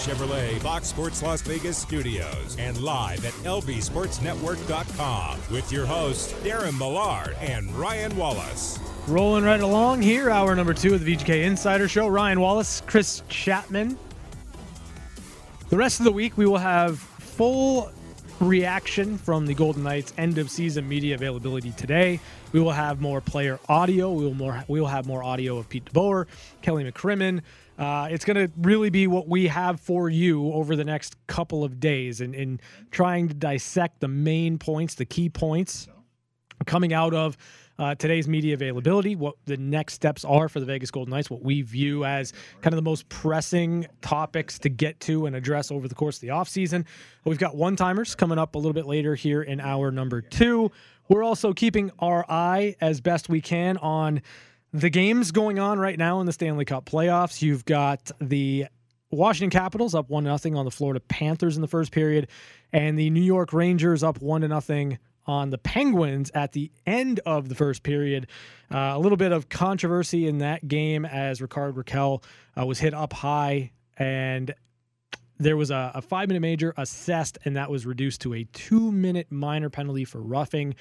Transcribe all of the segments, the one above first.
Chevrolet Fox Sports Las Vegas studios and live at lbsportsnetwork.com with your hosts Darren Millard and Ryan Wallace. Rolling right along here, hour number two of the VGK Insider Show. Ryan Wallace, Chris Chapman. The rest of the week, we will have full reaction from the Golden Knights end of season media availability today. We will have more player audio. We will more. We will have more audio of Pete DeBoer, Kelly McCrimmon. Uh, it's going to really be what we have for you over the next couple of days, in, in trying to dissect the main points, the key points coming out of uh, today's media availability, what the next steps are for the Vegas Golden Knights, what we view as kind of the most pressing topics to get to and address over the course of the offseason. We've got one timers coming up a little bit later here in hour number two. We're also keeping our eye as best we can on the games going on right now in the Stanley Cup playoffs. You've got the Washington Capitals up one nothing on the Florida Panthers in the first period, and the New York Rangers up one to nothing on the Penguins at the end of the first period. Uh, a little bit of controversy in that game as Rickard Rakell uh, was hit up high and there was a, a five minute major assessed, and that was reduced to a two minute minor penalty for roughing.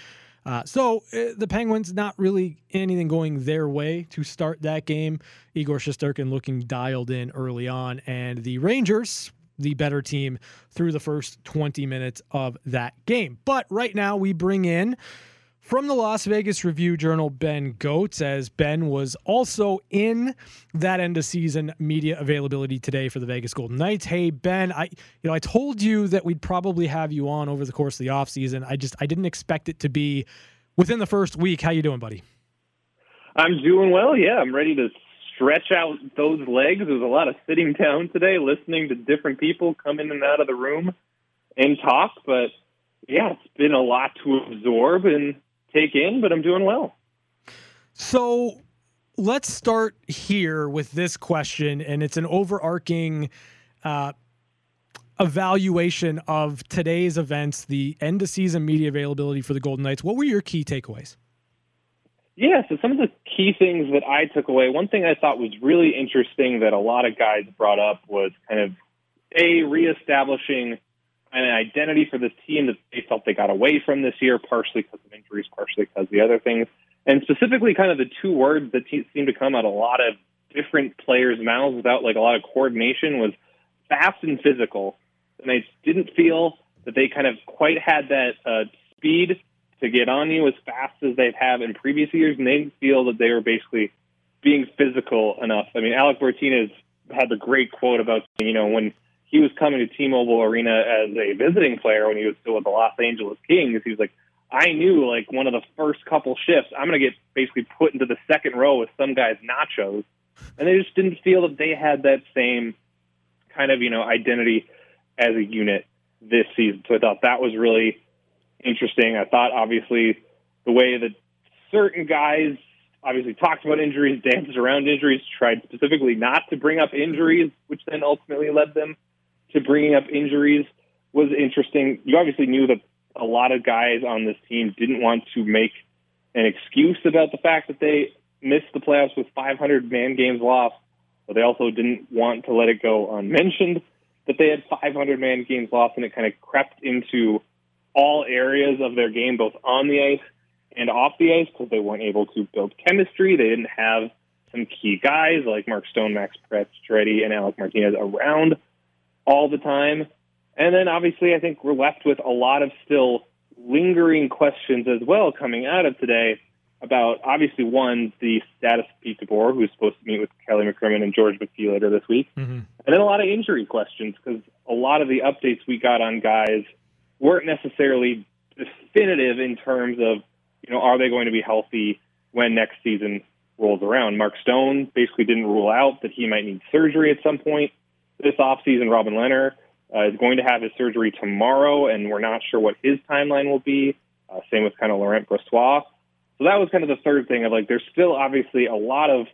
Uh, so uh, the Penguins not really anything going their way to start that game. Igor Shesterkin looking dialed in early on, and the Rangers, the better team, through the first 20 minutes of that game. But right now we bring in from the Las Vegas Review Journal, Ben Gotz, as Ben was also in that end of season media availability today for the Vegas Golden Knights. Hey Ben, I you know I told you that we'd probably have you on over the course of the offseason. I just I didn't expect it to be within the first week. How you doing, buddy? I'm doing well. Yeah, I'm ready to stretch out those legs. There's a lot of sitting down today, listening to different people come in and out of the room and talk. But yeah, it's been a lot to absorb and take in, but I'm doing well. So let's start here with this question, and it's an overarching uh, evaluation of today's events, the end of season media availability for the Golden Knights. What were your key takeaways? Yeah, so some of the key things that I took away, one thing I thought was really interesting that a lot of guys brought up was kind of a reestablishing an identity for this team that they felt they got away from this year, partially because of injuries, partially because of the other things. And specifically, kind of the two words that seem to come out a lot of different players' mouths without like a lot of coordination was fast and physical. And they didn't feel that they kind of quite had that uh, speed to get on you as fast as they've had in previous years, and they didn't feel that they were basically being physical enough. I mean, Alec Martinez had the great quote about you know when he was coming to T-Mobile Arena as a visiting player when he was still with the Los Angeles Kings. He was like, I knew like one of the first couple shifts, I'm going to get basically put into the second row with some guy's nachos, and they just didn't feel that they had that same kind of you know identity as a unit this season. So I thought that was really interesting. I thought obviously the way that certain guys obviously talked about injuries, danced around injuries, tried specifically not to bring up injuries, which then ultimately led them to bringing up injuries was interesting. You obviously knew that a lot of guys on this team didn't want to make an excuse about the fact that they missed the playoffs with 500 man games lost, but they also didn't want to let it go unmentioned that they had 500 man games lost, and it kind of crept into all areas of their game, both on the ice and off the ice, because they weren't able to build chemistry. They didn't have some key guys like Mark Stone, Max Pacioretty, and Alec Martinez around all the time. And then obviously, I think we're left with a lot of still lingering questions as well coming out of today about obviously one the status of Pete DeBoer, who's supposed to meet with Kelly McCrimmon and George McPhee later this week, mm-hmm. and then a lot of injury questions because a lot of the updates we got on guys weren't necessarily definitive in terms of you know are they going to be healthy when next season rolls around. Mark Stone basically didn't rule out that he might need surgery at some point this offseason. Robin Lehner uh, is going to have his surgery tomorrow, and we're not sure what his timeline will be. Uh, same with kind of Laurent Brossoit. So that was kind of the third thing of like, there's still obviously a lot of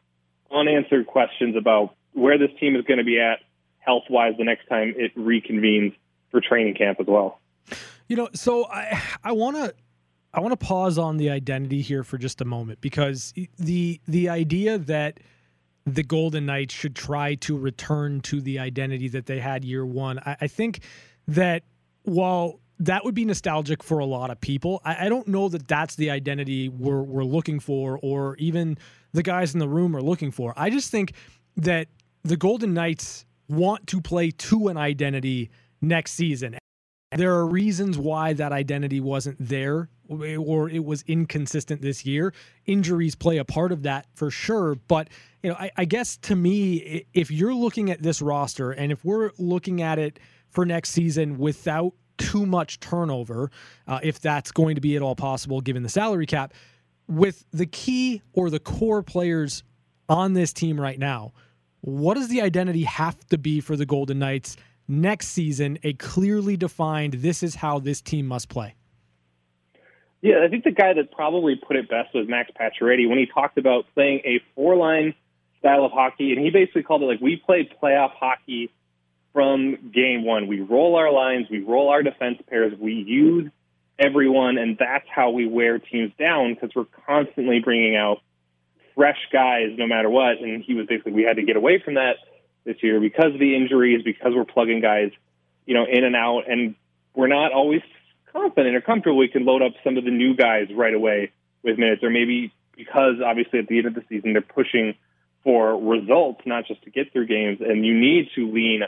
unanswered questions about where this team is going to be at health wise the next time it reconvenes for training camp as well. You know, so I I want to I want to pause on the identity here for just a moment because the the idea that the Golden Knights should try to return to the identity that they had year one. I, I think that while that would be nostalgic for a lot of people, I, I, don't know that that's the identity we're, we're looking for or even the guys in the room are looking for. I just think that the Golden Knights want to play to an identity next season. There are reasons why that identity wasn't there or it was inconsistent this year. Injuries play a part of that for sure. But, you know, I, I, guess to me, if you're looking at this roster and if we're looking at it for next season without too much turnover, uh, if that's going to be at all possible given the salary cap, with the key or the core players on this team right now, what does the identity have to be for the Golden Knights next season? A clearly defined, this is how this team must play. Yeah, I think the guy that probably put it best was Max Pacioretty when he talked about playing a four-line style of hockey, and he basically called it like we play playoff hockey from game one. We roll our lines, we roll our defense pairs, we use everyone, and that's how we wear teams down because we're constantly bringing out fresh guys no matter what. And he was basically we had to get away from that this year because of the injuries, because we're plugging guys, you know, in and out, and we're not always confident or comfortable we can load up some of the new guys right away with minutes, or maybe because obviously at the end of the season they're pushing for results, not just to get through games, and you need to lean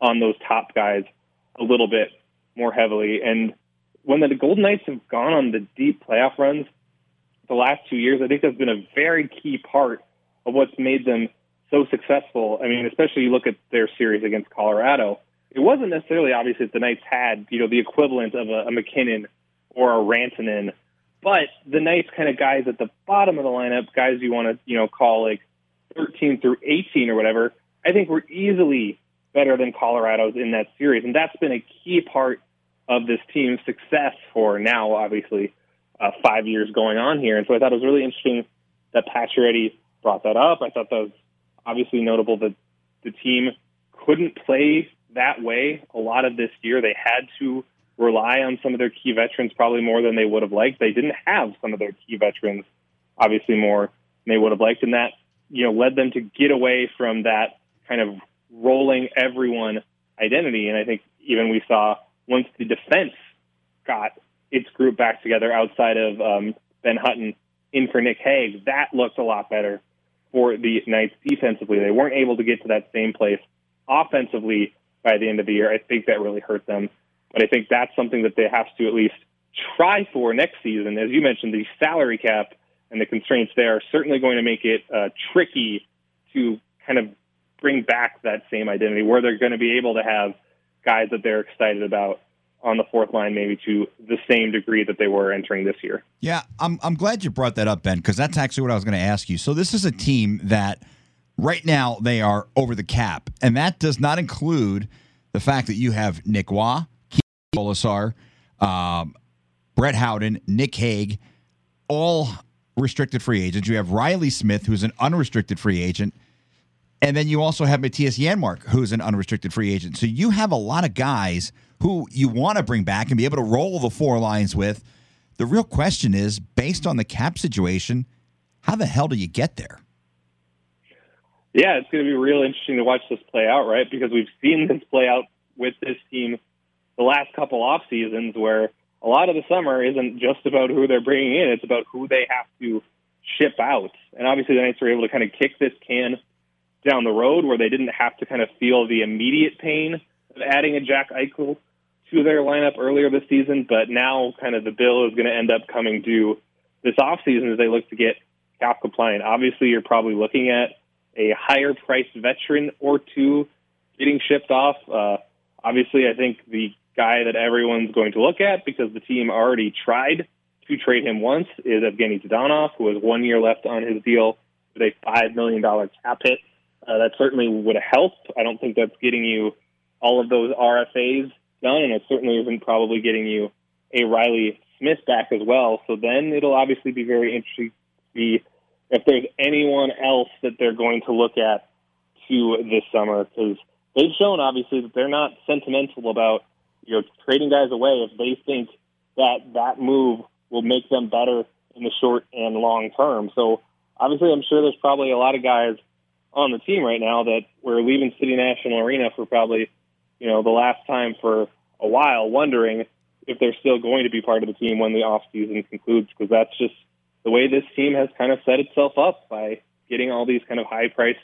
on those top guys a little bit more heavily. And when the Golden Knights have gone on the deep playoff runs the last two years, I think that's been a very key part of what's made them so successful. I mean, especially you look at their series against Colorado it wasn't necessarily obvious that the Knights had, you know, the equivalent of a, a MacKinnon or a Rantanen, but the Knights kind of guys at the bottom of the lineup, guys you want to, you know, call like 13 through 18 or whatever, I think were easily better than Colorado's in that series. And that's been a key part of this team's success for now, obviously, uh, five years going on here. And so I thought it was really interesting that Pacioretty brought that up. I thought that was obviously notable that the team couldn't play that way a lot of this year. They had to rely on some of their key veterans probably more than they would have liked. They didn't have some of their key veterans obviously more than they would have liked, and that you know led them to get away from that kind of rolling everyone identity. And I think even we saw once the defense got its group back together outside of um, Ben Hutton in for Nick Hague, that looked a lot better for the Knights defensively. They weren't able to get to that same place offensively by the end of the year. I think that really hurt them. But I think that's something that they have to at least try for next season. As you mentioned, the salary cap and the constraints there are certainly going to make it uh, tricky to kind of bring back that same identity where they're going to be able to have guys that they're excited about on the fourth line maybe to the same degree that they were entering this year. Yeah, I'm I'm glad you brought that up Ben because that's actually what I was going to ask you. So this is a team that Right now, they are over the cap, and that does not include the fact that you have Nic Roy, Keegan Kolesar, um, Brett Howden, Nick Hague, all restricted free agents. You have Riley Smith, who's an unrestricted free agent. And then you also have Mattias Janmark, who's an unrestricted free agent. So you have a lot of guys who you want to bring back and be able to roll the four lines with. The real question is based on the cap situation, how the hell do you get there? Yeah, it's going to be real interesting to watch this play out, right? Because we've seen this play out with this team the last couple off seasons where a lot of the summer isn't just about who they're bringing in, it's about who they have to ship out. And obviously, the Knights were able to kind of kick this can down the road where they didn't have to kind of feel the immediate pain of adding a Jack Eichel to their lineup earlier this season. But now, kind of, the bill is going to end up coming due this offseason as they look to get cap compliant. Obviously, you're probably looking at a higher priced veteran or two getting shipped off. Uh, obviously, I think the guy that everyone's going to look at because the team already tried to trade him once is Evgeny Dadonov, who has one year left on his deal with a $5 million cap hit. Uh, that certainly would help. I don't think that's getting you all of those RFAs done, and it certainly isn't probably getting you a Riley Smith back as well. So then it'll obviously be very interesting to see if there's anyone else that they're going to look at to this summer because they've shown obviously that they're not sentimental about you know trading guys away if they think that that move will make them better in the short and long term. So obviously, I'm sure there's probably a lot of guys on the team right now that were leaving City National Arena for probably you know the last time for a while, wondering if they're still going to be part of the team when the off season concludes because that's just the way this team has kind of set itself up by getting all these kind of high priced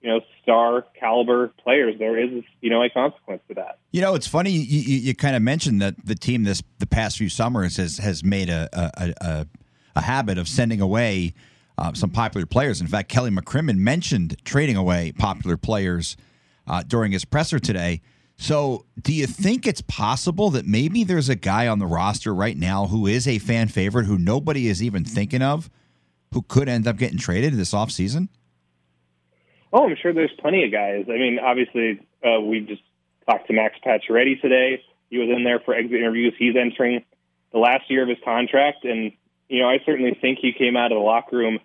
you know, star caliber players. There is, you know, a consequence to that. You know, it's funny. You, you, you kind of mentioned that the team this the past few summers has has made a a, a, a habit of sending away uh, some popular players. In fact, Kelly McCrimmon mentioned trading away popular players uh, during his presser today. So, do you think it's possible that maybe there's a guy on the roster right now who is a fan favorite who nobody is even thinking of, who could end up getting traded this offseason? Oh, I'm sure there's plenty of guys. I mean, obviously, uh, we just talked to Max Pacioretty today. He was in there for exit interviews. He's entering the last year of his contract, and you know, I certainly think he came out of the locker room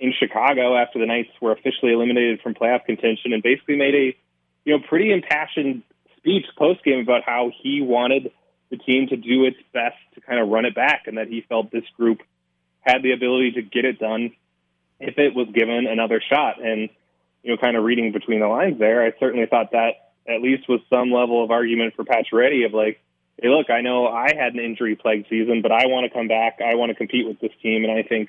in Chicago after the Knights were officially eliminated from playoff contention, and basically made a you know pretty impassioned speech post game about how he wanted the team to do its best to kind of run it back, and that he felt this group had the ability to get it done if it was given another shot. And you know, kind of reading between the lines there, I certainly thought that at least was some level of argument for Pacioretty of like, hey, look, I know I had an injury plagued season, but I want to come back. I want to compete with this team, and I think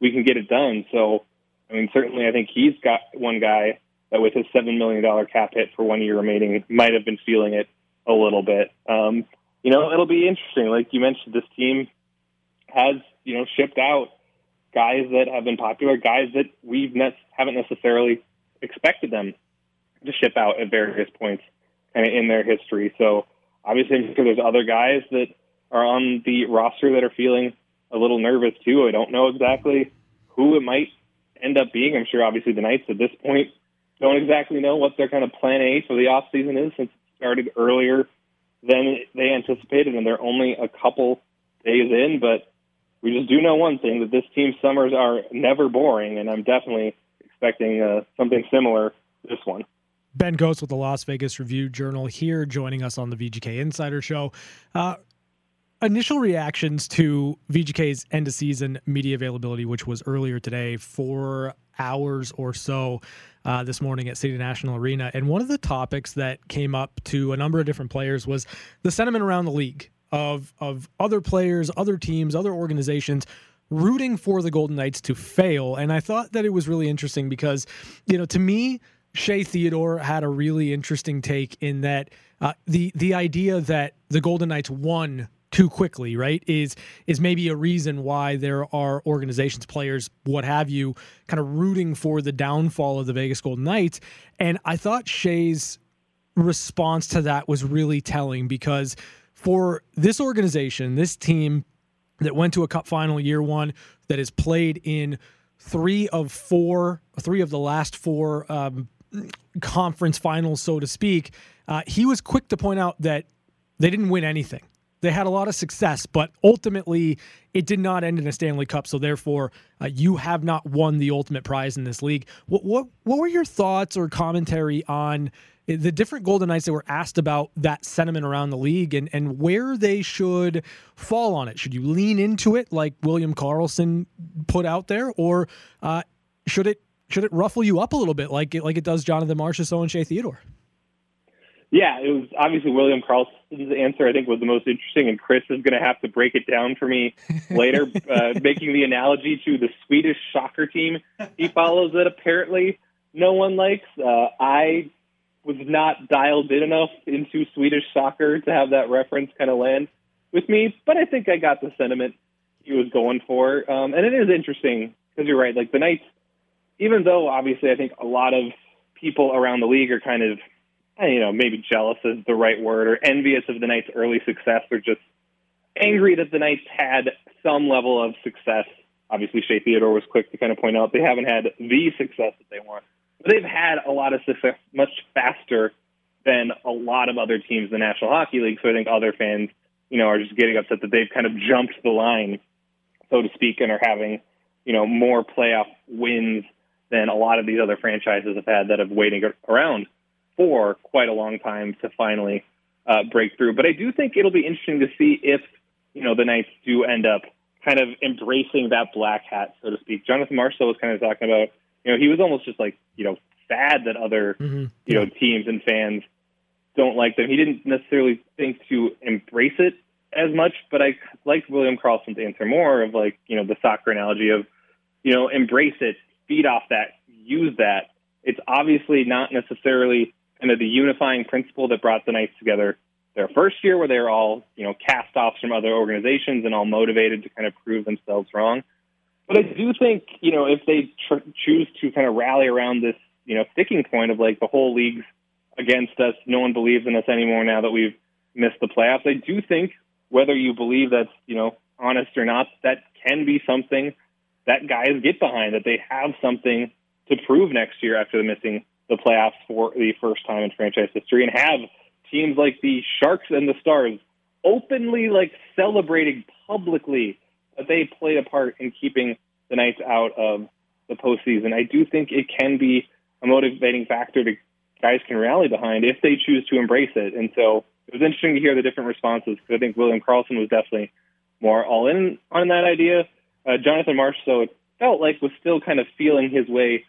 we can get it done. So, I mean, certainly, I think he's got one guy that with his seven million dollar cap hit for one year remaining might have been feeling it a little bit. Um, you know, it'll be interesting. Like you mentioned, this team has you know shipped out guys that have been popular, guys that we've ne- haven't necessarily expected them to ship out at various points kind of in their history. So obviously, there's other guys that are on the roster that are feeling a little nervous too. I don't know exactly who it might end up being. I'm sure obviously the Knights at this point don't exactly know what their kind of plan A for the off season is since it started earlier than they anticipated and they're only a couple days in, but we just do know one thing that this team's summers are never boring and I'm definitely expecting uh, something similar this one. Ben Gotz with the Las Vegas Review Journal here, joining us on the VGK Insider Show. Uh, initial reactions to VGK's end of season media availability, which was earlier today, four hours or so uh, this morning at City National Arena. And one of the topics that came up to a number of different players was the sentiment around the league of of other players, other teams, other organizations rooting for the Golden Knights to fail. And I thought that it was really interesting because, you know, to me, Shea Theodore had a really interesting take in that uh, the the idea that the Golden Knights won too quickly, right, is is maybe a reason why there are organizations, players, what have you, kind of rooting for the downfall of the Vegas Golden Knights. And I thought Shea's response to that was really telling because for this organization, this team that went to a cup final year one that has played in three of four, three of the last four um, conference finals, so to speak. Uh, he was quick to point out that they didn't win anything. They had a lot of success, but ultimately it did not end in a Stanley Cup. So therefore, uh, you have not won the ultimate prize in this league. What what what were your thoughts or commentary on the different Golden Knights that were asked about that sentiment around the league and, and where they should fall on it. Should you lean into it like William Karlsson put out there, or uh, should it should it ruffle you up a little bit like it like it does Jonathan Marchessault and Shea Theodore? Yeah, it was obviously William Karlsson's answer. I think was the most interesting, and Chris is going to have to break it down for me later, uh, making the analogy to the Swedish soccer team he follows that apparently no one likes. Uh, I was not dialed in enough into Swedish soccer to have that reference kind of land with me, but I think I got the sentiment he was going for. Um, and it is interesting because you're right. Like the Knights, even though obviously I think a lot of people around the league are kind of, you know, maybe jealous is the right word or envious of the Knights' early success or just angry that the Knights had some level of success obviously Shea Theodore was quick to kind of point out they haven't had the success that they want. But they've had a lot of success much faster than a lot of other teams in the National Hockey League. So I think other fans, you know, are just getting upset that they've kind of jumped the line, so to speak, and are having, you know, more playoff wins than a lot of these other franchises have had that have waiting around for quite a long time to finally uh, break through. But I do think it'll be interesting to see if you know the Knights do end up kind of embracing that black hat, so to speak. Jonathan Marchessault was kind of talking about, you know, he was almost just like you know sad that other mm-hmm. you know teams and fans don't like them. He didn't necessarily think to embrace it as much, but I like William Karlsson's answer more of like you know the soccer analogy of you know embrace it, feed off that, use that. It's obviously not necessarily kind of the unifying principle that brought the Knights together their first year, where they were all you know cast offs from other organizations and all motivated to kind of prove themselves wrong. But I do think you know if they tr- choose to kind of rally around this you know sticking point of like the whole league's against us, no one believes in us anymore now that we've missed the playoffs. I do think whether you believe that's you know honest or not, that can be something that guys get behind, that they have something to prove next year after the missing the playoffs for the first time in franchise history, and have teams like the Sharks and the Stars openly like celebrating publicly that they played a part in keeping the Knights out of the postseason. I do think it can be a motivating factor to guys can rally behind if they choose to embrace it. And so it was interesting to hear the different responses because I think William Karlsson was definitely more all in on that idea. Uh, Jonathan Marchessault it felt like was still kind of feeling his way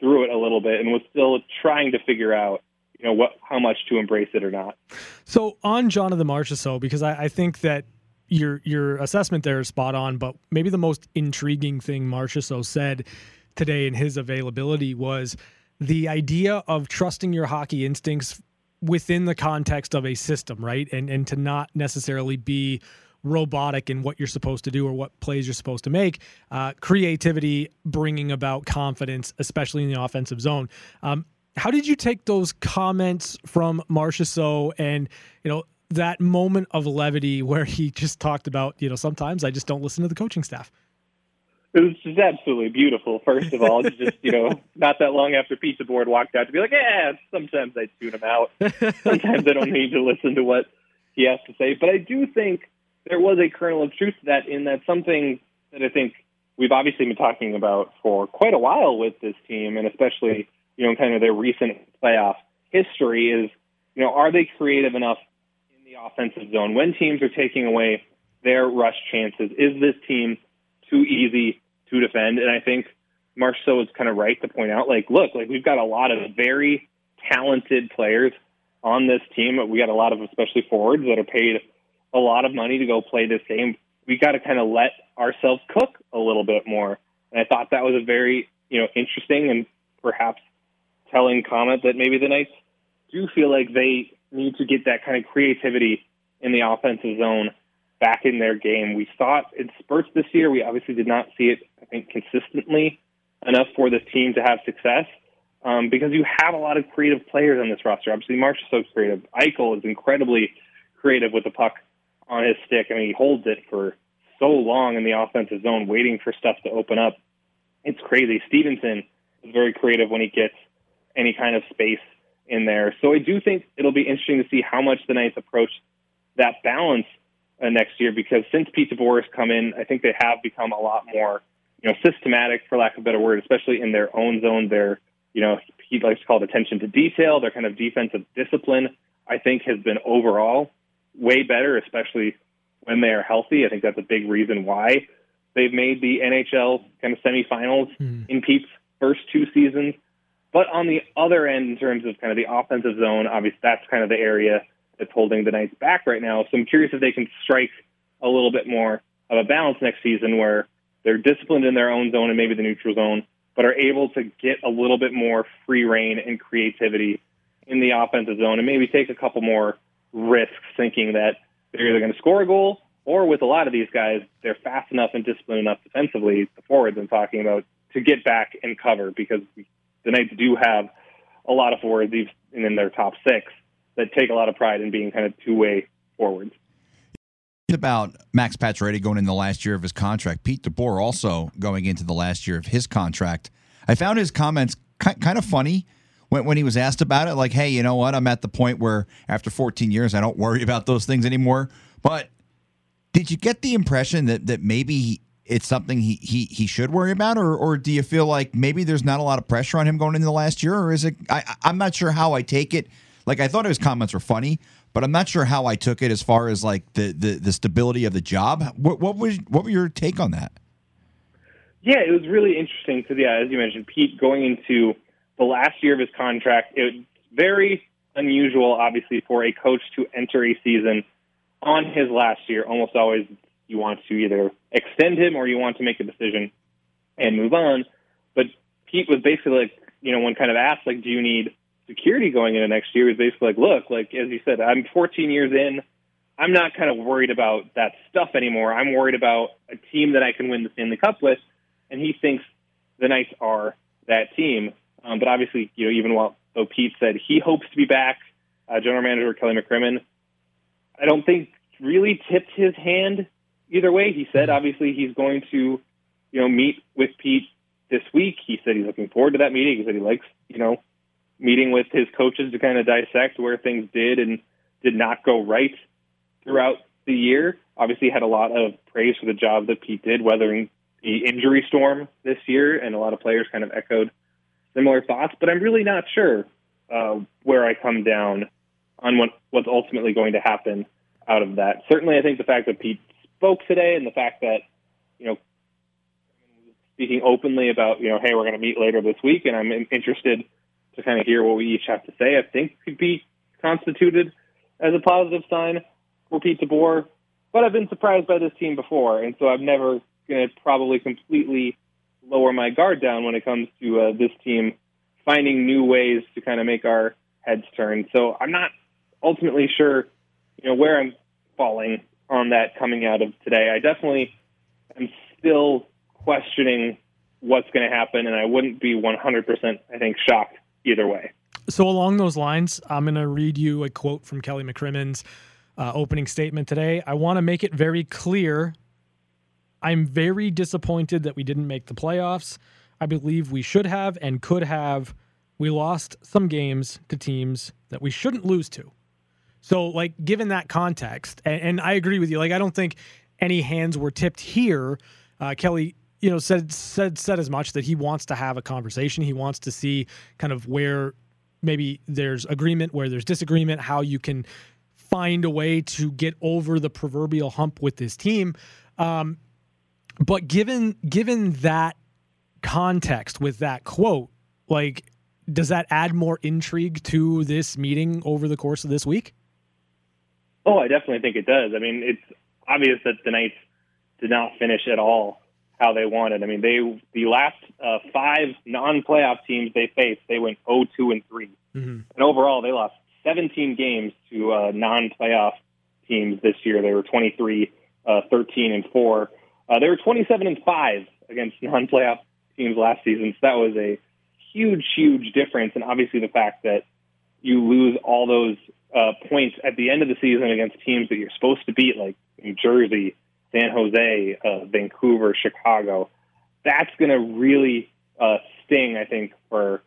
through it a little bit and was still trying to figure out you know what how much to embrace it or not. So on Jonathan Marchessault, because I, I think that your your assessment there is spot on, but maybe the most intriguing thing Marchessault said today in his availability was the idea of trusting your hockey instincts within the context of a system, right? And and to not necessarily be robotic in what you're supposed to do or what plays you're supposed to make. Uh, creativity bringing about confidence, especially in the offensive zone. Um, how did you take those comments from Marchessault and you know that moment of levity where he just talked about you know sometimes I just don't listen to the coaching staff. It was just absolutely beautiful. First of all, just you know, not that long after Pete DeBoer walked out to be like, yeah, sometimes I tune him out. Sometimes I don't need to listen to what he has to say. But I do think there was a kernel of truth to that. In that something that I think we've obviously been talking about for quite a while with this team, and especially you know, kind of their recent playoff history is, you know, are they creative enough in the offensive zone when teams are taking away their rush chances? Is this team too easy to defend? And I think Marchessault is kind of right to point out, like, look, like we've got a lot of very talented players on this team. We got a lot of, especially forwards, that are paid a lot of money to go play this game. We got to kind of let ourselves cook a little bit more. And I thought that was a very, you know, interesting and perhaps telling comment that maybe the Knights do feel like they need to get that kind of creativity in the offensive zone back in their game. We saw it in spurts this year. We obviously did not see it, I think, consistently enough for this team to have success um, because you have a lot of creative players on this roster. Obviously, Marsh is so creative. Eichel is incredibly creative with the puck on his stick. I mean, he holds it for so long in the offensive zone, waiting for stuff to open up. It's crazy. Stephenson is very creative when he gets any kind of space in there. So I do think it'll be interesting to see how much the Knights approach that balance uh, next year because since Pete DeBoer come in, I think they have become a lot more, you know, systematic, for lack of a better word, especially in their own zone. Their, you know, he likes to call it attention to detail. Their kind of defensive discipline, I think, has been overall way better, especially when they are healthy. I think that's a big reason why they've made the NHL kind of semifinals mm. in Pete's first two seasons. But on the other end, in terms of kind of the offensive zone, obviously that's kind of the area that's holding the Knights back right now. So I'm curious if they can strike a little bit more of a balance next season where they're disciplined in their own zone and maybe the neutral zone, but are able to get a little bit more free reign and creativity in the offensive zone and maybe take a couple more risks thinking that they're either going to score a goal or with a lot of these guys, they're fast enough and disciplined enough defensively, the forwards I'm talking about, to get back and cover because the Knights do have a lot of forwards in their top six that take a lot of pride in being kind of two way forwards. about Max Pacioretty going in the last year of his contract. Pete DeBoer also going into the last year of his contract. I found his comments kind of funny when, when he was asked about it. Like, hey, you know what? I'm at the point where after 14 years, I don't worry about those things anymore. But did you get the impression that that maybe it's something he he he should worry about, or or do you feel like maybe there's not a lot of pressure on him going into the last year, or is it? I, I'm not sure how I take it. Like I thought his comments were funny, but I'm not sure how I took it as far as like the the, the stability of the job. What, what was what were your take on that? Yeah, it was really interesting because yeah, as you mentioned, Pete going into the last year of his contract, it's very unusual, obviously, for a coach to enter a season on his last year. Almost always, you want to either extend him or you want to make a decision and move on. But Pete was basically like, you know, when kind of asked, like, do you need security going into next year? He was basically like, look, like as you said, I'm 14 years in. I'm not kind of worried about that stuff anymore. I'm worried about a team that I can win the Stanley Cup with, and he thinks the Knights are that team. Um, but obviously, you know, even while Pete said he hopes to be back, uh, General Manager Kelly McCrimmon, I don't think really tipped his hand either way. He said obviously he's going to, you know, meet with Pete this week. He said he's looking forward to that meeting. He said he likes, you know, meeting with his coaches to kind of dissect where things did and did not go right throughout the year. Obviously, had a lot of praise for the job that Pete did weathering the injury storm this year, and a lot of players kind of echoed similar thoughts. But I'm really not sure uh, where I come down on what, what's ultimately going to happen out of that. Certainly, I think the fact that Pete spoke today and the fact that you know speaking openly about you know, hey, we're going to meet later this week, and I'm interested to kind of hear what we each have to say. I think could be constituted as a positive sign for Pete DeBoer. But I've been surprised by this team before, and so I'm never going to probably completely lower my guard down when it comes to uh, this team finding new ways to kind of make our heads turn. So I'm not ultimately sure, you know, where I'm falling on that coming out of today. I definitely am still questioning what's going to happen, and I wouldn't be 100%, I think, shocked either way. So, along those lines, I'm going to read you a quote from Kelly McCrimmon's uh, opening statement today. I want to make it very clear. I'm very disappointed that we didn't make the playoffs. I believe we should have and could have. We lost some games to teams that we shouldn't lose to. So, like, given that context, and, and I agree with you, like, I don't think any hands were tipped here. Uh, Kelly you know said said said as much that he wants to have a conversation he wants to see kind of where maybe there's agreement where there's disagreement how you can find a way to get over the proverbial hump with this team um, but given given that context with that quote like does that add more intrigue to this meeting over the course of this week oh i definitely think it does i mean it's obvious that the knights did not finish at all how they wanted. I mean, they the last uh, five non-playoff teams they faced, they went 0-2 and 3, mm-hmm. and overall they lost 17 games to uh, non-playoff teams this year. They were 23, uh, 13 and four. Uh, they were 27 and five against non-playoff teams last season. So that was a huge, huge difference. And obviously the fact that you lose all those uh, points at the end of the season against teams that you're supposed to beat, like New Jersey, San Jose, uh, Vancouver, Chicago. That's going to really uh, sting, I think, for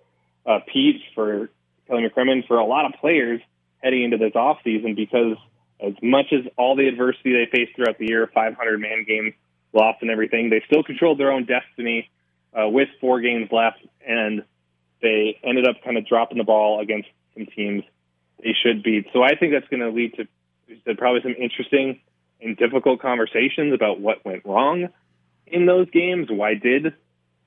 uh, Pete, for Kelly McCrimmon, for a lot of players heading into this offseason because as much as all the adversity they faced throughout the year, 500 man games lost and everything, they still controlled their own destiny uh, with four games left, and they ended up kind of dropping the ball against some teams they should beat. So I think that's going to lead to probably some interesting and difficult conversations about what went wrong in those games. Why did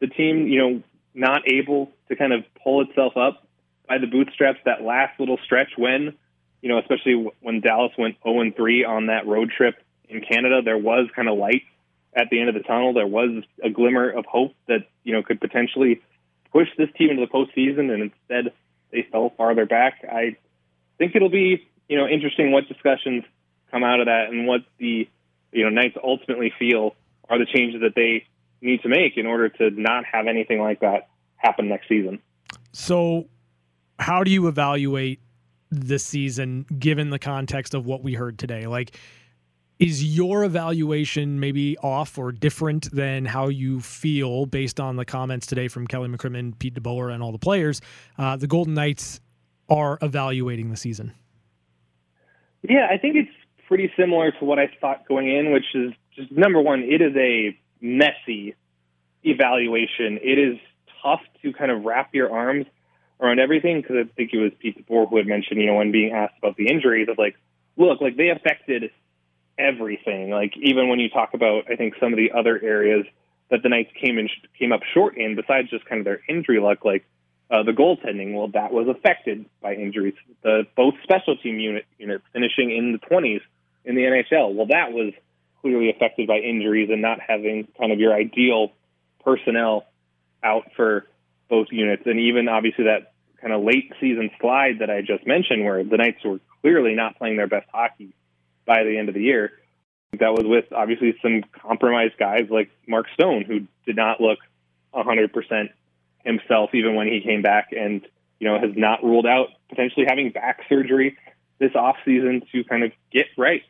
the team, you know, not able to kind of pull itself up by the bootstraps that last little stretch when, you know, especially when Dallas went 0 3 on that road trip in Canada, there was kind of light at the end of the tunnel. There was a glimmer of hope that, you know, could potentially push this team into the postseason, and instead they fell farther back. I think it'll be, you know, interesting what discussions come out of that and what the you know Knights ultimately feel are the changes that they need to make in order to not have anything like that happen next season. So, how do you evaluate this season given the context of what we heard today? Like, is your evaluation maybe off or different than how you feel based on the comments today from Kelly McCrimmon, Pete DeBoer, and all the players? Uh, the Golden Knights are evaluating the season. Yeah, I think it's pretty similar to what I thought going in, which is just number one, it is a messy evaluation. It is tough to kind of wrap your arms around everything because I think it was Pete DeBoer who had mentioned, you know, when being asked about the injuries, of like, look, like they affected everything. Like even when you talk about, I think some of the other areas that the Knights came in came up short in, besides just kind of their injury luck, like uh, the goaltending. Well, that was affected by injuries. The both special team unit units finishing in the 20s in the NHL. Well, that was clearly affected by injuries and not having kind of your ideal personnel out for both units, and even obviously that kind of late season slide that I just mentioned, where the Knights were clearly not playing their best hockey by the end of the year. That was with obviously some compromised guys like Mark Stone, who did not look 100% himself even when he came back, and you know has not ruled out potentially having back surgery this off season to kind of get right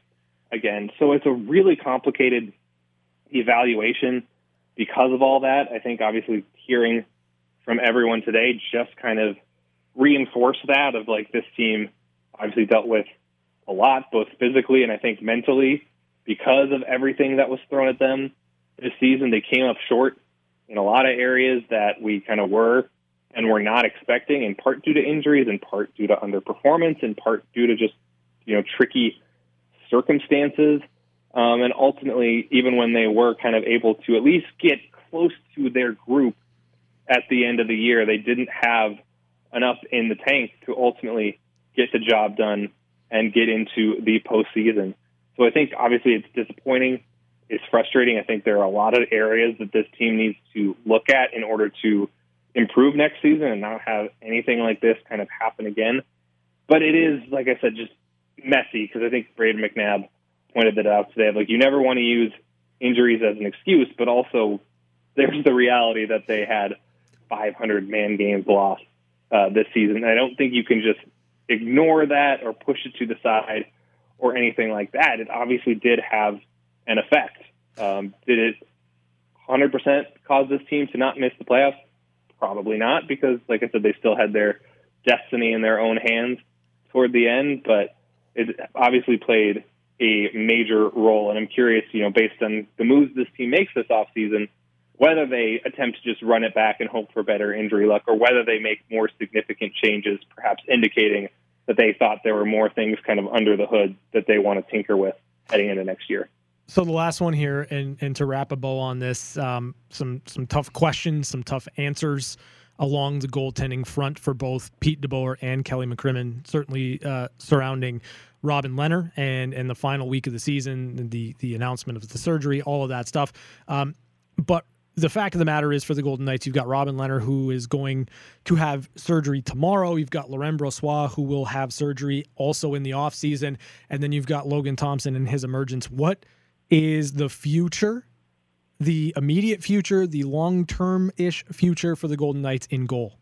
again. So it's a really complicated evaluation because of all that. I think obviously hearing from everyone today just kind of reinforced that of like this team obviously dealt with a lot, both physically and I think mentally, because of everything that was thrown at them this season. They came up short in a lot of areas that we kind of were and were not expecting, in part due to injuries, in part due to underperformance, in part due to just you know tricky circumstances. Um, and ultimately, even when they were kind of able to at least get close to their group at the end of the year, they didn't have enough in the tank to ultimately get the job done and get into the postseason. So I think obviously it's disappointing. It's frustrating. I think there are a lot of areas that this team needs to look at in order to improve next season and not have anything like this kind of happen again. But it is, like I said, just messy because I think Brayden McNabb pointed that out today. Like you never want to use injuries as an excuse, but also there's the reality that they had 500 man games lost uh, this season. I don't think you can just ignore that or push it to the side or anything like that. It obviously did have an effect. Um, did it 100% cause this team to not miss the playoffs? Probably not, because, like I said, they still had their destiny in their own hands toward the end. But it obviously played a major role. And I'm curious, you know, based on the moves this team makes this offseason, whether they attempt to just run it back and hope for better injury luck, or whether they make more significant changes, perhaps indicating that they thought there were more things kind of under the hood that they want to tinker with heading into next year. So the last one here, and and to wrap a bow on this, um, some some tough questions, some tough answers along the goaltending front for both Pete DeBoer and Kelly McCrimmon, certainly uh, surrounding Robin Lehner and and the final week of the season, the the announcement of the surgery, all of that stuff. Um, but the fact of the matter is for the Golden Knights, you've got Robin Lehner who is going to have surgery tomorrow. You've got Laurent Brossoit who will have surgery also in the offseason. And then you've got Logan Thompson and his emergence. What is the future, the immediate future, the long term ish future for the Golden Knights in goal?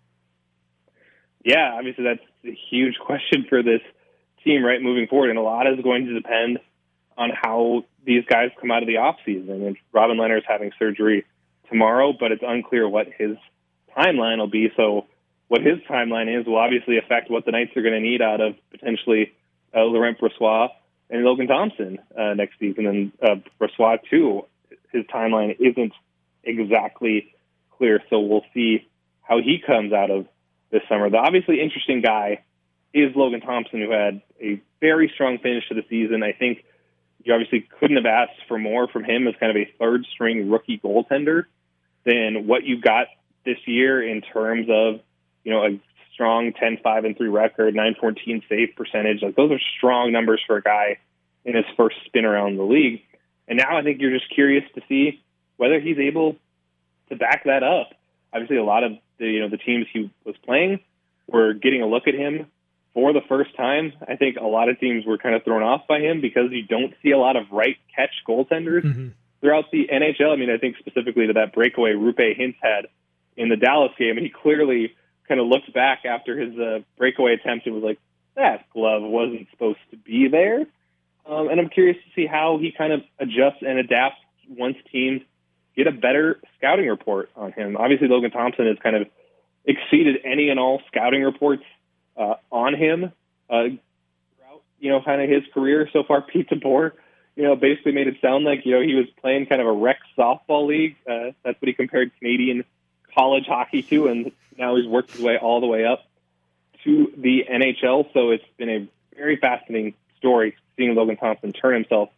Yeah, obviously that's a huge question for this team, right, moving forward. And a lot is going to depend on how these guys come out of the offseason. And Robin Lehner is having surgery tomorrow, but it's unclear what his timeline will be. So, what his timeline is will obviously affect what the Knights are going to need out of potentially uh, Laurent Brossoit and Logan Thompson uh, next season. And uh, Brossoit, too, his timeline isn't exactly clear. So, we'll see how he comes out of this summer. The obviously interesting guy is Logan Thompson, who had a very strong finish to the season. I think you obviously couldn't have asked for more from him as kind of a third string rookie goaltender than what you got this year in terms of, you know, a strong 10 5 and 3 record, 914 save percentage. Like those are strong numbers for a guy in his first spin around the league. And now I think you're just curious to see whether he's able to back that up. Obviously, a lot of the you know the teams he was playing were getting a look at him for the first time. I think a lot of teams were kind of thrown off by him because you don't see a lot of right catch goaltenders. Mm-hmm throughout the NHL. I mean, I think specifically to that breakaway Roope Hintz had in the Dallas game, and he clearly kind of looked back after his uh, breakaway attempt and was like, that glove wasn't supposed to be there. Um, and I'm curious to see how he kind of adjusts and adapts once teams get a better scouting report on him. Obviously, Logan Thompson has kind of exceeded any and all scouting reports uh, on him uh, throughout, you know, kind of his career so far. Pete DeBoer, you know, basically made it sound like, you know, he was playing kind of a rec softball league. Uh, that's what he compared Canadian college hockey to, and now he's worked his way all the way up to the NHL. So it's been a very fascinating story seeing Logan Thompson turn himself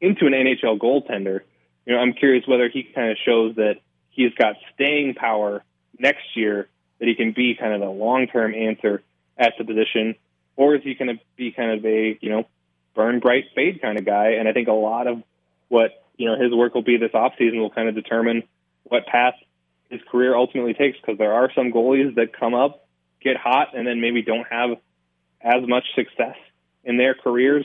into an NHL goaltender. You know, I'm curious whether he kind of shows that he's got staying power next year, that he can be kind of a long term answer at the position, or is he going to be kind of a, you know, burn bright fade kind of guy? And I think a lot of what, you know, his work will be this offseason will kind of determine what path his career ultimately takes because there are some goalies that come up, get hot, and then maybe don't have as much success in their careers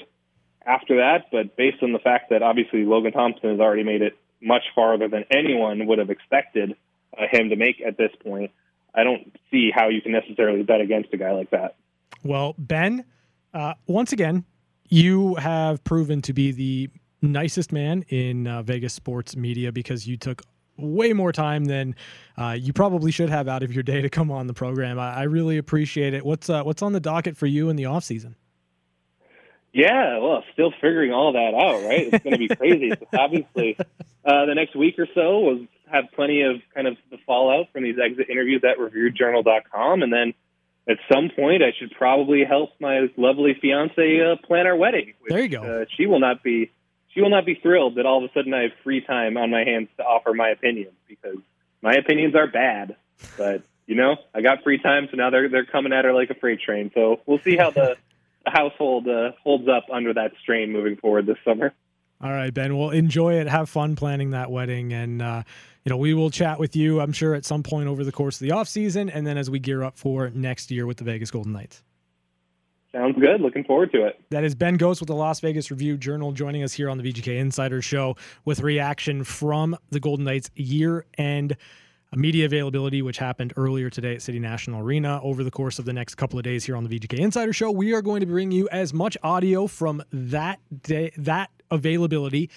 after that. But based on the fact that obviously Logan Thompson has already made it much farther than anyone would have expected uh, him to make at this point, I don't see how you can necessarily bet against a guy like that. Well, Ben, uh, once again, you have proven to be the nicest man in uh, Vegas sports media because you took way more time than uh, you probably should have out of your day to come on the program. I, I really appreciate it. What's uh, what's on the docket for you in the off season? Yeah, well, still figuring all that out, right? It's going to be crazy. obviously, uh, the next week or so will have plenty of kind of the fallout from these exit interviews at ReviewJournal.com, and then at some point, I should probably help my lovely fiance uh, plan our wedding. Which, there you go. Uh, she will not be she will not be thrilled that all of a sudden I have free time on my hands to offer my opinions because my opinions are bad. But you know, I got free time, so now they're they're coming at her like a freight train. So we'll see how the, the household uh, holds up under that strain moving forward this summer. All right, Ben. Well, enjoy it. Have fun planning that wedding, and uh, you know we will chat with you. I'm sure at some point over the course of the off season, and then as we gear up for next year with the Vegas Golden Knights. Sounds good. Looking forward to it. That is Ben Gotz with the Las Vegas Review Journal joining us here on the VGK Insider Show with reaction from the Golden Knights year end media availability, which happened earlier today at City National Arena. Over the course of the next couple of days here on the VGK Insider Show, we are going to bring you as much audio from that day, that availability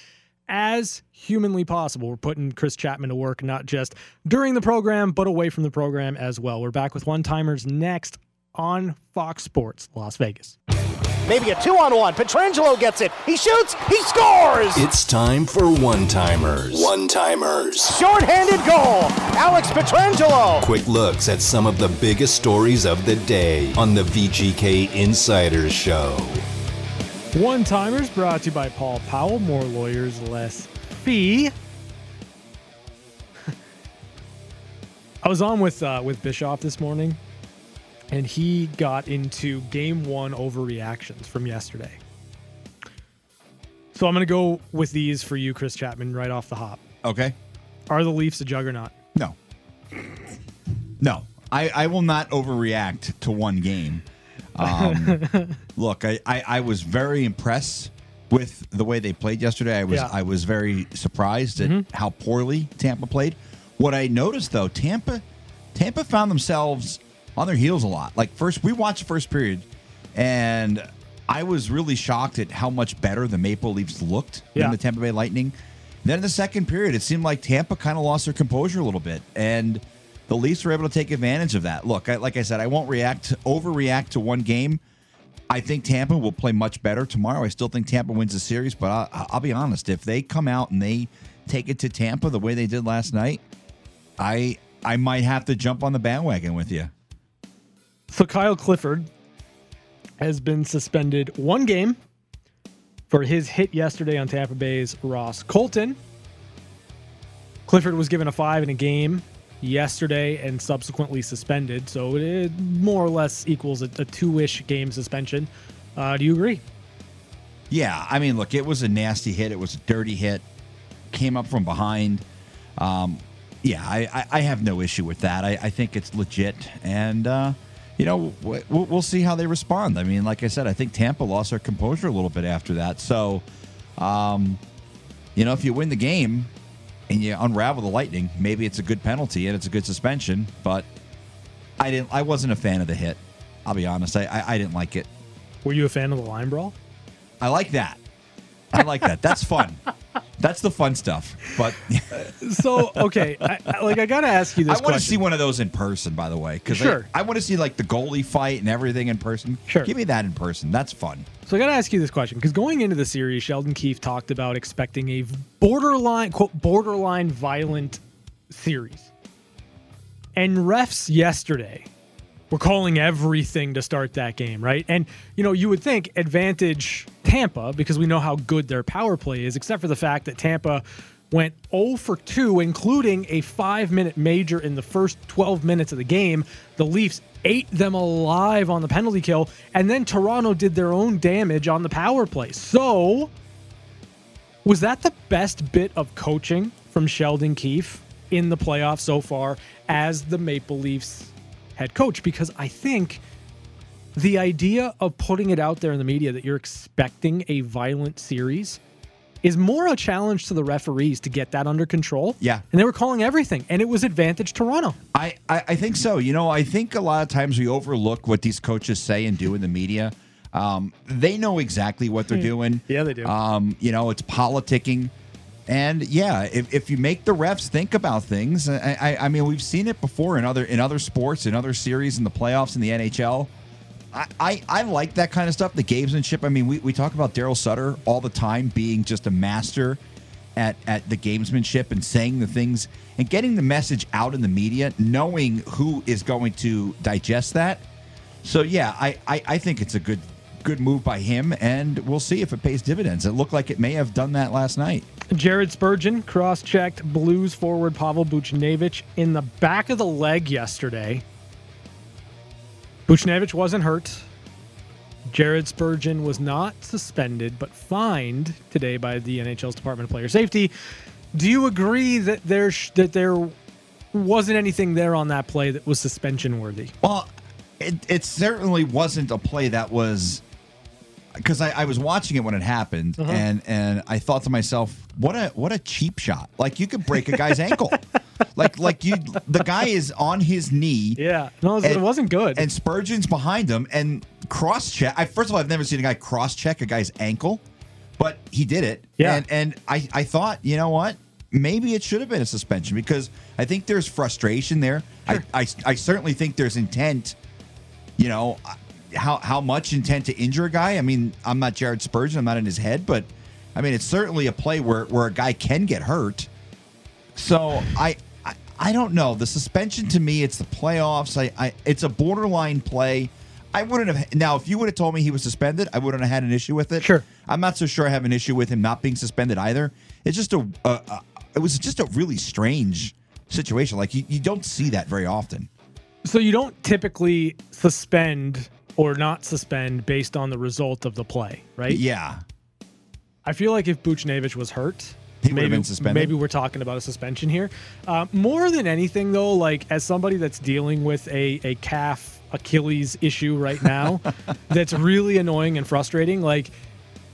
as humanly possible. We're putting Chris Chapman to work not just during the program, but away from the program as well. We're back with one timers next on Fox Sports Las Vegas. Maybe a two on one. Pietrangelo gets it. He shoots. He scores. It's time for one timers. One timers. Short-handed goal. Alex Pietrangelo. Quick looks at some of the biggest stories of the day on the VGK Insiders Show. One timers brought to you by Paul Powell. More lawyers, less fee. I was on with uh, with Bischoff this morning, and he got into game one overreactions from yesterday. So I'm going to go with these for you, Chris Chapman, right off the hop. Okay. Are the Leafs a juggernaut? No. No. I, I will not overreact to one game. Um, look, I, I, I was very impressed with the way they played yesterday. I was Yeah. I was very surprised at how poorly Tampa played. What I noticed though, Tampa Tampa found themselves on their heels a lot. Like first we watched the first period and I was really shocked at how much better the Maple Leafs looked Yeah. than the Tampa Bay Lightning. Then in the second period, it seemed like Tampa kind of lost their composure a little bit, and the Leafs were able to take advantage of that. Look, I, like I said, I won't react overreact to one game. I think Tampa will play much better tomorrow. I still think Tampa wins the series, but I, I'll be honest. If they come out and they take it to Tampa the way they did last night, I I might have to jump on the bandwagon with you. So Kyle Clifford has been suspended one game for his hit yesterday on Tampa Bay's Ross Colton. Clifford was given a five in a game yesterday and subsequently suspended, so it more or less equals a, a two-ish game suspension. Uh, do you agree? Yeah, I mean, look, it was a nasty hit. It was a dirty hit. Came up from behind. Um, yeah, I, I, I have no issue with that. I, I think it's legit, and uh, you know we'll, see how they respond. I mean, like I said, I think Tampa lost their composure a little bit after that. So, um, you know, if you win the game and you unravel the Lightning, maybe it's a good penalty and it's a good suspension. But I didn't. I wasn't a fan of the hit. I'll be honest. I, I, I didn't like it. Were you a fan of the line brawl? I like that. I like that. That's fun. That's the fun stuff. But So okay, I, I- like I gotta ask you this. I want to see one of those in person, by the way, because Sure. I, want to see like the goalie fight and everything in person. Sure. give me that in person. That's fun. So I got to ask you this question because going into the series, Sheldon Keefe talked about expecting a borderline quote borderline violent series, and refs yesterday were calling everything to start that game, right? And you know you would think advantage Tampa because we know how good their power play is, except for the fact that Tampa went 0 for 2, including a five minute major in the first 12 minutes of the game. The Leafs ate them alive on the penalty kill, and then Toronto did their own damage on the power play. So, was that the best bit of coaching from Sheldon Keefe in the playoffs so far as the Maple Leafs head coach? Because I think the idea of putting it out there in the media that you're expecting a violent series is more a challenge to the referees to get that under control. Yeah. And they were calling everything, and it was advantage Toronto. I, I, I think so. You know, I think a lot of times we overlook what these coaches say and do in the media. Um, they know exactly what they're doing. Yeah, they do. Um, you know, it's politicking. And yeah, if, if you make the refs think about things, I, I, I mean, we've seen it before in other in other sports, in other series, in the playoffs, in the NHL. I, I, I like that kind of stuff, the gamesmanship. I mean, we, we talk about Daryl Sutter all the time being just a master at, at the gamesmanship and saying the things and getting the message out in the media, knowing who is going to digest that. So yeah, I, I, I think it's a good good move by him, and we'll see if it pays dividends. It looked like it may have done that last night. Jared Spurgeon cross checked Blues forward Pavel Buchnevich in the back of the leg yesterday. Buchnevich wasn't hurt. Jared Spurgeon was not suspended, but fined today by the NHL's Department of Player Safety. Do you agree that there sh- that there wasn't anything there on that play that was suspension worthy? Well, it, it certainly wasn't a play that was because I, I was watching it when it happened, uh-huh. and and I thought to myself, what a what a cheap shot! Like you could break a guy's ankle, like like you the guy is on his knee. Yeah, no, it And- wasn't good. And Spurgeon's behind him and cross check. I first of all, I've never seen a guy cross check a guy's ankle, but he did it. Yeah. And and I I thought, you know what? Maybe it should have been a suspension because I think there's frustration there. I, I I certainly think there's intent. You know, how how much intent to injure a guy? I mean, I'm not Jared Spurgeon. I'm not in his head, but I mean, it's certainly a play where where a guy can get hurt. So I, I I don't know. The suspension to me, it's the playoffs. I, I it's a borderline play. I wouldn't have now if you would have told me he was suspended, I wouldn't have had an issue with it. Sure. I'm not so sure I have an issue with him not being suspended either. It's just a, a, a it was just a really strange situation. Like you, you don't see that very often. So you don't typically suspend or not suspend based on the result of the play, right? Yeah. I feel like if Buchnevich was hurt, He maybe, been suspended? maybe we're talking about a suspension here. Uh, more than anything, though, like as somebody that's dealing with a, a calf Achilles issue right now, that's really annoying and frustrating. Like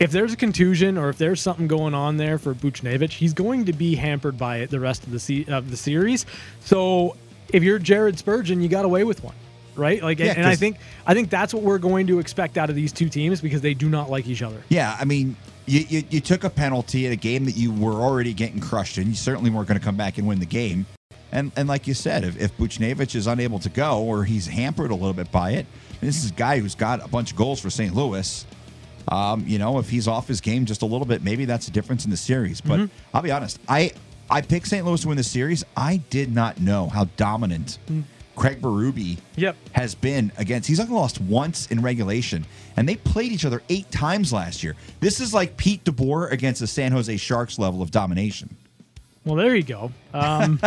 if there's a contusion or if there's something going on there for Buchnevich, he's going to be hampered by it the rest of the se- of the series. So if you're Jared Spurgeon, you got away with one. Right, like, Yeah, and I think I think that's what we're going to expect out of these two teams because they do not like each other. Yeah, I mean, you, you, you took a penalty in a game that you were already getting crushed in. You certainly weren't going to come back and win the game. And and like you said, if, if Buchnevich is unable to go or he's hampered a little bit by it, this is a guy who's got a bunch of goals for St. Louis. Um, you know, if he's off his game just a little bit, maybe that's a difference in the series. But I'll be honest, I I picked St. Louis to win the series. I did not know how dominant Craig Berube Yep. has been against. He's only lost once in regulation, and they played each other eight times last year. This is like Pete DeBoer against the San Jose Sharks level of domination. Well, there you go. Um,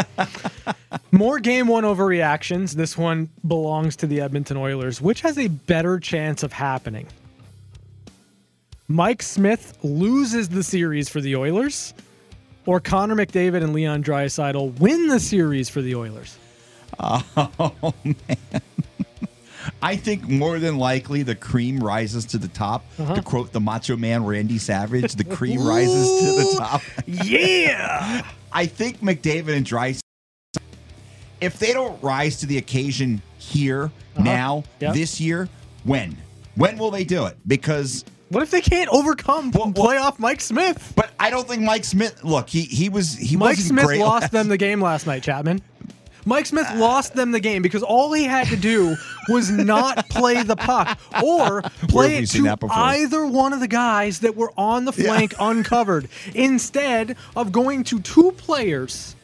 more game one overreactions. This one belongs to the Edmonton Oilers. Which has a better chance of happening? Mike Smith loses the series for the Oilers, or Connor McDavid and Leon Draisaitl win the series for the Oilers? Oh, I think more than likely the cream rises to the top. To uh-huh. quote the Macho Man Randy Savage, the cream rises to the top. Yeah. I think McDavid and Dry, if they don't rise to the occasion here uh-huh. now Yep. this year, when? When will they do it? Because What if they can't overcome playoff Mike Smith? But I don't think Mike Smith. Look, he he was he Mike Smith great lost them the game last night, Chapman. Mike Smith lost them the game because all he had to do was not play the puck or play it to either one of the guys that were on the flank uncovered instead of going to two players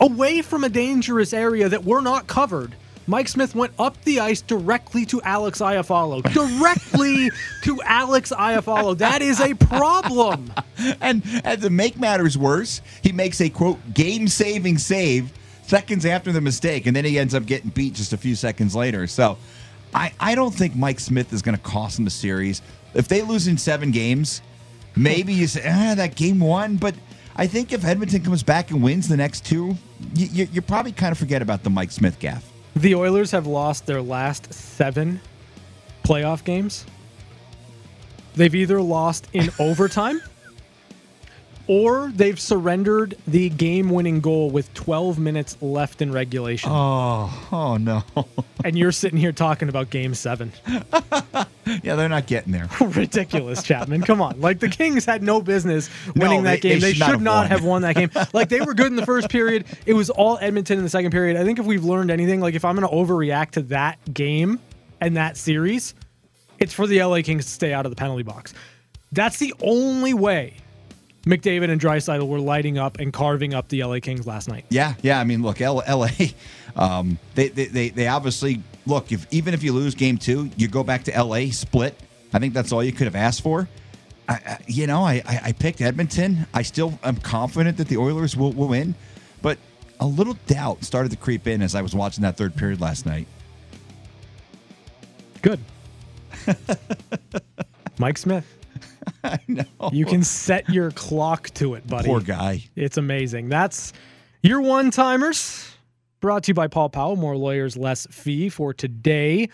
away from a dangerous area that were not covered. Mike Smith went up the ice directly to Alex Iafallo. Directly to Alex Iafallo. That is a problem. And, and to make matters worse, he makes a quote game saving save seconds after the mistake, and then he ends up getting beat just a few seconds later. So I, I don't think Mike Smith is going to cost them the series. If they lose in seven games, maybe you say, ah, that game one. But I think if Edmonton comes back and wins the next two, you, you, you probably kind of forget about the Mike Smith gaff. The Oilers have lost their last seven playoff games. They've either lost in overtime or they've surrendered the game winning goal with 12 minutes left in regulation. Oh, oh no. And you're sitting here talking about game seven. yeah, they're not getting there. Ridiculous, Chapman. Come on. Like the Kings had no business winning No, that they- game. they They, should not have won. have won that game. Like they were good in the first period. It was all Edmonton in the second period. I think if we've learned anything, like if I'm going to overreact to that game and that series, it's for the LA Kings to stay out of the penalty box. That's the only way McDavid and Draisaitl were lighting up and carving up the LA Kings last night. Yeah, yeah. I mean, look, L- LA, um, they, they, they, they obviously look. If even if you lose game two, you go back to LA split. I think that's all you could have asked for. I, I, you know, I, I, I picked Edmonton. I still am confident that the Oilers will, will win, but a little doubt started to creep in as I was watching that third period last night. Good. Mike Smith. I know. You can set your clock to it, buddy. Poor guy. It's amazing. That's your one timers. Brought to you by Paul Powell. More lawyers, less fee for today.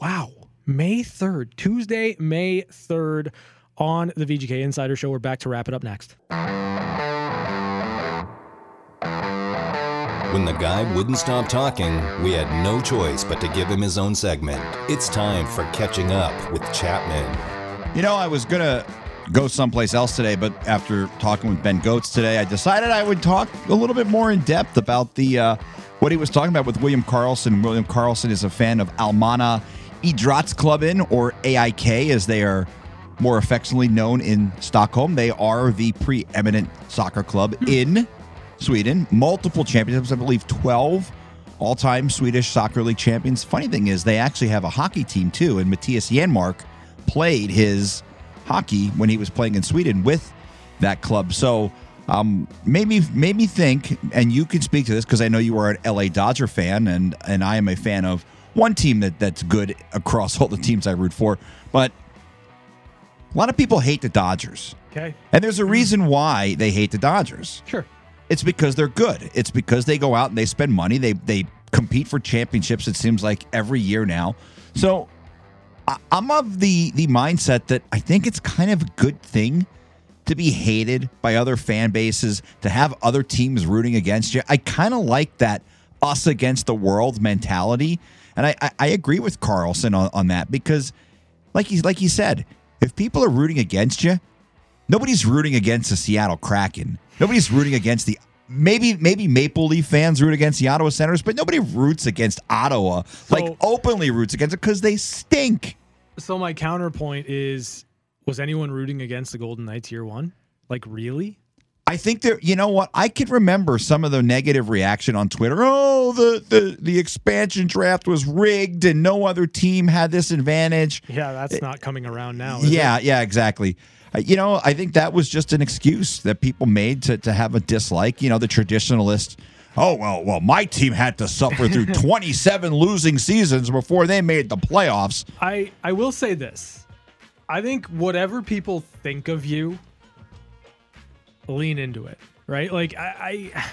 Wow. May 3rd, Tuesday, May 3rd on the VGK Insider Show. We're back to wrap it up next. When the guy wouldn't stop talking, we had no choice but to give him his own segment. It's time for Catching Up with Chapman. You know, I was going to go someplace else today, but after talking with Ben Gotz today, I decided I would talk a little bit more in depth about the uh, what he was talking about with William Karlsson. William Karlsson is a fan of Allmänna Idrottsklubben, or AIK, as they are more affectionately known in Stockholm. They are the preeminent soccer club in Sweden. Multiple championships, I believe 12 all time Swedish Soccer League champions. Funny thing is, they actually have a hockey team too, and Mattias Janmark played his hockey when he was playing in Sweden with that club. So um, made me made me think, and you can speak to this because I know you are an LA Dodger fan, and and I am a fan of one team that that's good across all the teams I root for. But a lot of people hate the Dodgers, Okay. and there's a reason why they hate the Dodgers. Sure. It's because they're good. It's because they go out and they spend money. They they compete for championships. It seems like every year now. So I, I'm of the the mindset that I think it's kind of a good thing to be hated by other fan bases, to have other teams rooting against you. I kind of like that us against the world mentality, and I I, I agree with Karlsson on, on that because, like he like he said, if people are rooting against you, nobody's rooting against the Seattle Kraken. Nobody's rooting against the maybe maybe Maple Leaf fans root against the Ottawa Senators, but nobody roots against Ottawa like openly roots against it because they stink. So my counterpoint is was anyone rooting against the Golden Knights year one? Like really? I think there. You know what? I can remember some of the negative reaction on Twitter. Oh, the the the expansion draft was rigged, and no other team had this advantage. Yeah, that's not coming around now. is it? Yeah, yeah, exactly. Uh, You know, I think that was just an excuse that people made to, to have a dislike. You know, the traditionalist. Oh well, well, my team had to suffer through 27 losing seasons before they made the playoffs. I I will say this. I think whatever people think of you, lean into it, right? Like I, I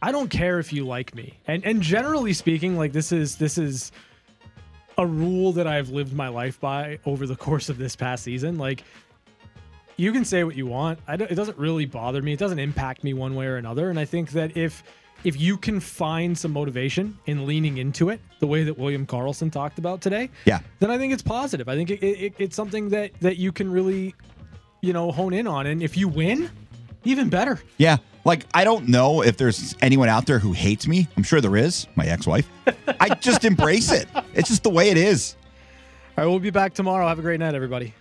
I don't care if you like me. And and generally speaking, like this is this is a rule that I've lived my life by over the course of this past season. Like you can say what you want. It doesn't really bother me. It doesn't impact me one way or another. And I think that if if you can find some motivation in leaning into it, the way that William Karlsson talked about today, Yeah. then I think it's positive. I think it, it, it's something that that you can really, you know, hone in on. And if you win, even better. Yeah. Like, I don't know if there's anyone out there who hates me. I'm sure there is, my ex wife. I just embrace it. It's just the way it is. All right, we'll be back tomorrow. Have a great night, everybody.